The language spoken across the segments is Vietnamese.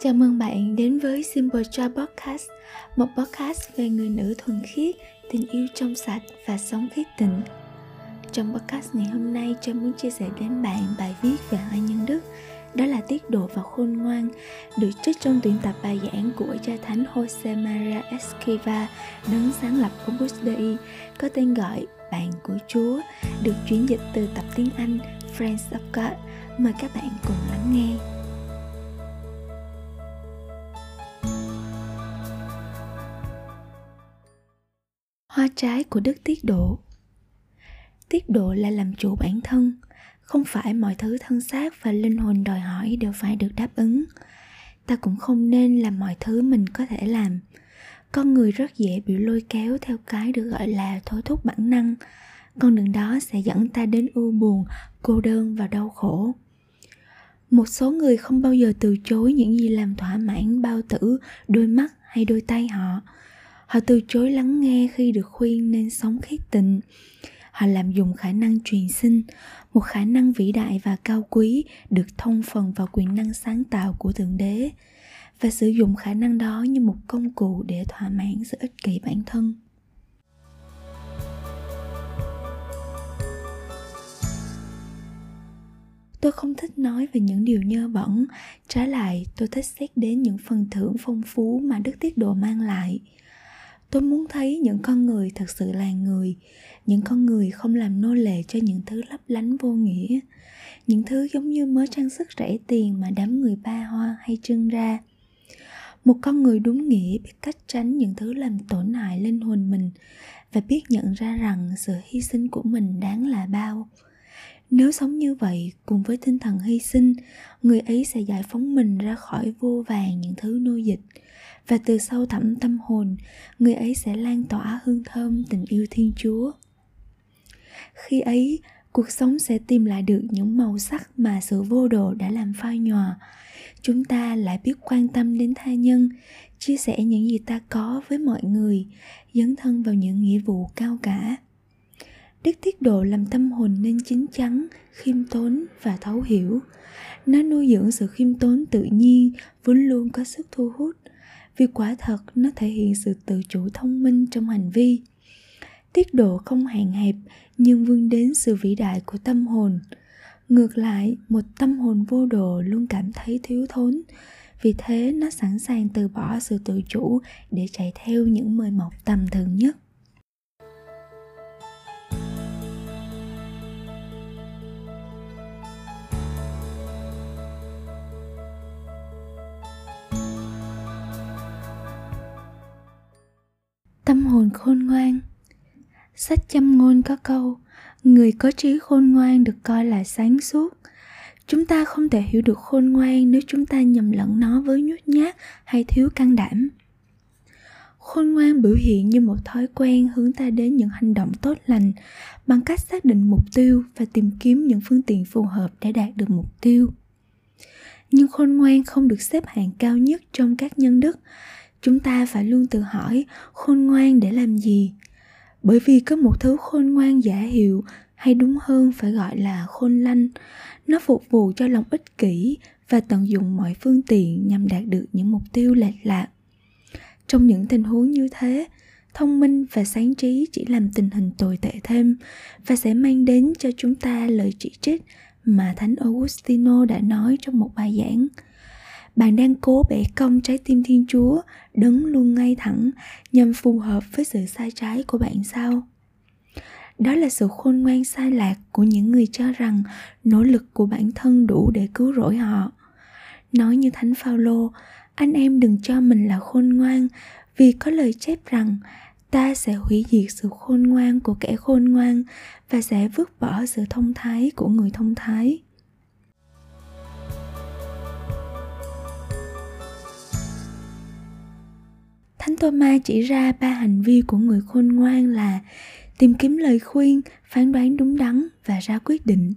Chào mừng bạn đến với Simple Joy Podcast, một podcast về người nữ thuần khiết, tình yêu trong sạch và sống khiết tịnh. Trong podcast ngày hôm nay, cho muốn chia sẻ đến bạn bài viết về hai nhân đức, đó là tiết độ và khôn ngoan, được trích trong tuyển tập bài giảng của cha thánh Jose Maria Escriva, đấng sáng lập Opus Dei, có tên gọi Bạn của Chúa, được chuyển dịch từ tập tiếng Anh Friends of God. Mời các bạn cùng lắng nghe. Hoa trái của đức tiết độ. Tiết độ là làm chủ bản thân, không phải mọi thứ thân xác và linh hồn đòi hỏi đều phải được đáp ứng. Ta cũng không nên làm mọi thứ mình có thể làm. Con người rất dễ bị lôi kéo theo cái được gọi là thôi thúc bản năng. Con đường đó sẽ dẫn ta đến ưu buồn, cô đơn và đau khổ. Một số người không bao giờ từ chối những gì làm thỏa mãn bao tử, đôi mắt hay đôi tay họ họ từ chối lắng nghe khi được khuyên nên sống khiết tịnh họ làm dùng khả năng truyền sinh, một khả năng vĩ đại và cao quý được thông phần vào quyền năng sáng tạo của thượng đế và sử dụng khả năng đó như một công cụ để thỏa mãn sự ích kỷ bản thân. Tôi không thích nói về những điều nhơ bẩn. Trái lại, tôi thích xét đến những phần thưởng phong phú mà đức tiết độ mang lại tôi muốn thấy những con người thật sự là người, những con người không làm nô lệ cho những thứ lấp lánh vô nghĩa, những thứ giống như mớ trang sức rẻ tiền mà đám người ba hoa hay trưng ra. Một con người đúng nghĩa biết cách tránh những thứ làm tổn hại linh hồn mình và biết nhận ra rằng sự hy sinh của mình đáng là bao nếu sống như vậy cùng với tinh thần hy sinh, người ấy sẽ giải phóng mình ra khỏi vô vàng những thứ nô dịch. Và từ sâu thẳm tâm hồn, người ấy sẽ lan tỏa hương thơm tình yêu thiên chúa. Khi ấy, cuộc sống sẽ tìm lại được những màu sắc mà sự vô độ đã làm phai nhòa. Chúng ta lại biết quan tâm đến tha nhân, chia sẻ những gì ta có với mọi người, dấn thân vào những nghĩa vụ cao cả đức tiết độ làm tâm hồn nên chín chắn, khiêm tốn và thấu hiểu. Nó nuôi dưỡng sự khiêm tốn tự nhiên, vốn luôn có sức thu hút. Vì quả thật, nó thể hiện sự tự chủ thông minh trong hành vi. Tiết độ không hạn hẹp, nhưng vươn đến sự vĩ đại của tâm hồn. Ngược lại, một tâm hồn vô độ luôn cảm thấy thiếu thốn. Vì thế, nó sẵn sàng từ bỏ sự tự chủ để chạy theo những mời mọc tầm thường nhất. Tâm hồn khôn ngoan. Sách châm ngôn có câu, người có trí khôn ngoan được coi là sáng suốt. Chúng ta không thể hiểu được khôn ngoan nếu chúng ta nhầm lẫn nó với nhút nhát hay thiếu can đảm. Khôn ngoan biểu hiện như một thói quen hướng ta đến những hành động tốt lành bằng cách xác định mục tiêu và tìm kiếm những phương tiện phù hợp để đạt được mục tiêu. Nhưng khôn ngoan không được xếp hạng cao nhất trong các nhân đức chúng ta phải luôn tự hỏi, khôn ngoan để làm gì? Bởi vì có một thứ khôn ngoan giả hiệu hay đúng hơn phải gọi là khôn lanh. Nó phục vụ cho lòng ích kỷ và tận dụng mọi phương tiện nhằm đạt được những mục tiêu lệch lạc. Trong những tình huống như thế, thông minh và sáng trí chỉ làm tình hình tồi tệ thêm và sẽ mang đến cho chúng ta lời chỉ trích mà thánh augustino đã nói trong một bài giảng bạn đang cố bẻ cong trái tim thiên chúa đứng luôn ngay thẳng, nhằm phù hợp với sự sai trái của bạn sao? Đó là sự khôn ngoan sai lạc của những người cho rằng nỗ lực của bản thân đủ để cứu rỗi họ. Nói như thánh phaolô, anh em đừng cho mình là khôn ngoan, vì có lời chép rằng, ta sẽ hủy diệt sự khôn ngoan của kẻ khôn ngoan và sẽ vứt bỏ sự thông thái của người thông thái. Thánh Thomas chỉ ra ba hành vi của người khôn ngoan là tìm kiếm lời khuyên, phán đoán đúng đắn và ra quyết định.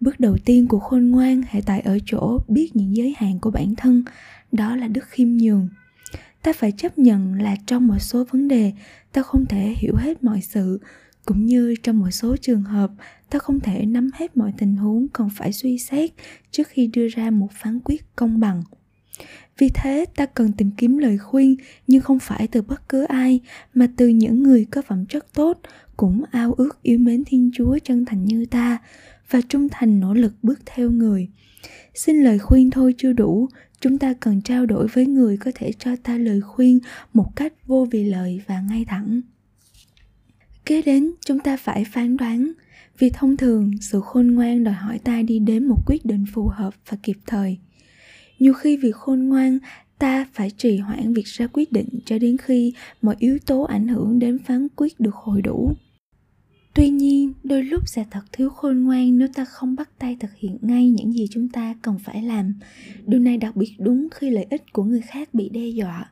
Bước đầu tiên của khôn ngoan hệ tại ở chỗ biết những giới hạn của bản thân, đó là đức khiêm nhường. Ta phải chấp nhận là trong một số vấn đề ta không thể hiểu hết mọi sự, cũng như trong một số trường hợp ta không thể nắm hết mọi tình huống còn phải suy xét trước khi đưa ra một phán quyết công bằng vì thế, ta cần tìm kiếm lời khuyên, nhưng không phải từ bất cứ ai, mà từ những người có phẩm chất tốt, cũng ao ước yêu mến thiên chúa chân thành như ta, và trung thành nỗ lực bước theo người. Xin lời khuyên thôi chưa đủ, chúng ta cần trao đổi với người có thể cho ta lời khuyên một cách vô vì lợi và ngay thẳng. Kế đến, chúng ta phải phán đoán, vì thông thường sự khôn ngoan đòi hỏi ta đi đến một quyết định phù hợp và kịp thời nhiều khi vì khôn ngoan, ta phải trì hoãn việc ra quyết định cho đến khi mọi yếu tố ảnh hưởng đến phán quyết được hồi đủ. Tuy nhiên, đôi lúc sẽ thật thiếu khôn ngoan nếu ta không bắt tay thực hiện ngay những gì chúng ta cần phải làm. Điều này đặc biệt đúng khi lợi ích của người khác bị đe dọa.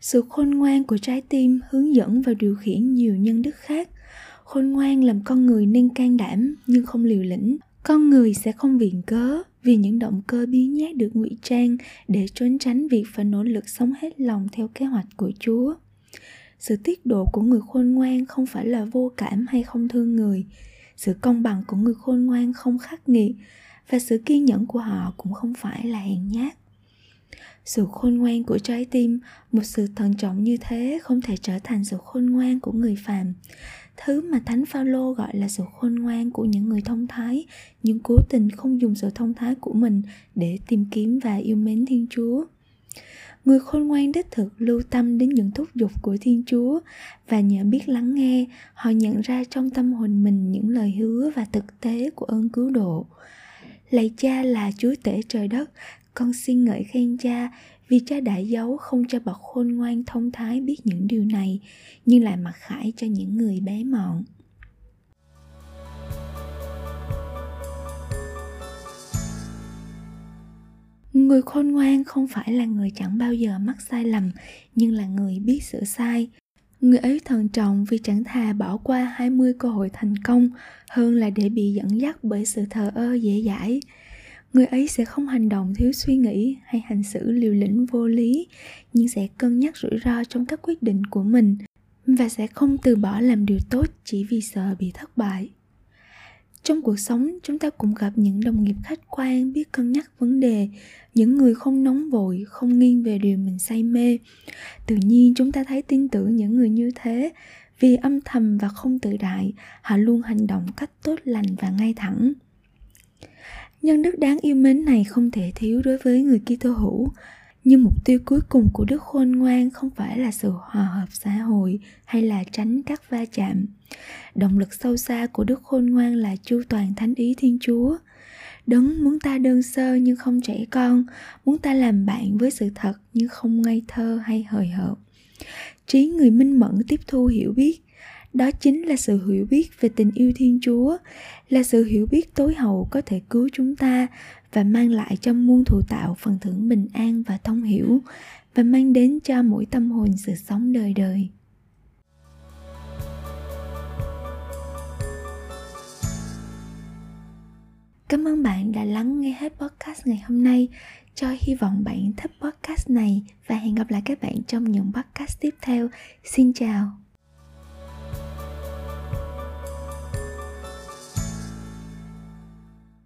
Sự khôn ngoan của trái tim hướng dẫn và điều khiển nhiều nhân đức khác khôn ngoan làm con người nên can đảm, nhưng không liều lĩnh. Con người sẽ không viện cớ vì những động cơ biến nhát được ngụy trang để trốn tránh việc phải nỗ lực sống hết lòng theo kế hoạch của chúa. Sự tiết độ của người khôn ngoan không phải là vô cảm hay không thương người. Sự công bằng của người khôn ngoan không khắc nghiệt và sự kiên nhẫn của họ cũng không phải là hèn nhát. Sự khôn ngoan của trái tim, một sự thận trọng như thế không thể trở thành sự khôn ngoan của người phàm thứ mà thánh phaolô gọi là sự khôn ngoan của những người thông thái, nhưng cố tình không dùng sự thông thái của mình để tìm kiếm và yêu mến thiên chúa. Người khôn ngoan đích thực lưu tâm đến những thúc giục của thiên chúa và nhờ biết lắng nghe, họ nhận ra trong tâm hồn mình những lời hứa và thực tế của ơn cứu độ. Lạy cha là chúa tể trời đất, con xin ngợi khen cha vì cha đã giấu không cho bậc khôn ngoan thông thái biết những điều này, nhưng lại mặc khải cho những người bé mọn. Người khôn ngoan không phải là người chẳng bao giờ mắc sai lầm, nhưng là người biết sửa sai. Người ấy thận trọng vì chẳng thà bỏ qua 20 cơ hội thành công, hơn là để bị dẫn dắt bởi sự thờ ơ dễ dãi người ấy sẽ không hành động thiếu suy nghĩ hay hành xử liều lĩnh vô lý, nhưng sẽ cân nhắc rủi ro trong các quyết định của mình và sẽ không từ bỏ làm điều tốt chỉ vì sợ bị thất bại. Trong cuộc sống, chúng ta cũng gặp những đồng nghiệp khách quan biết cân nhắc vấn đề, những người không nóng vội, không nghiêng về điều mình say mê. Tự nhiên, chúng ta thấy tin tưởng những người như thế, vì âm thầm và không tự đại, họ luôn hành động cách tốt lành và ngay thẳng nhân đức đáng yêu mến này không thể thiếu đối với người Kitô hữu. Nhưng mục tiêu cuối cùng của đức khôn ngoan không phải là sự hòa hợp xã hội hay là tránh các va chạm. Động lực sâu xa của đức khôn ngoan là chu toàn thánh ý Thiên Chúa. Đấng muốn ta đơn sơ nhưng không trẻ con, muốn ta làm bạn với sự thật nhưng không ngây thơ hay hời hợt. Trí người minh mẫn tiếp thu hiểu biết, đó chính là sự hiểu biết về tình yêu thiên chúa, là sự hiểu biết tối hậu có thể cứu chúng ta và mang lại cho muôn thụ tạo phần thưởng bình an và thông hiểu và mang đến cho mỗi tâm hồn sự sống đời đời Cảm ơn bạn đã lắng nghe hết podcast ngày hôm nay. Cho hy vọng bạn thích podcast này và hẹn gặp lại các bạn trong những podcast tiếp theo. Xin chào.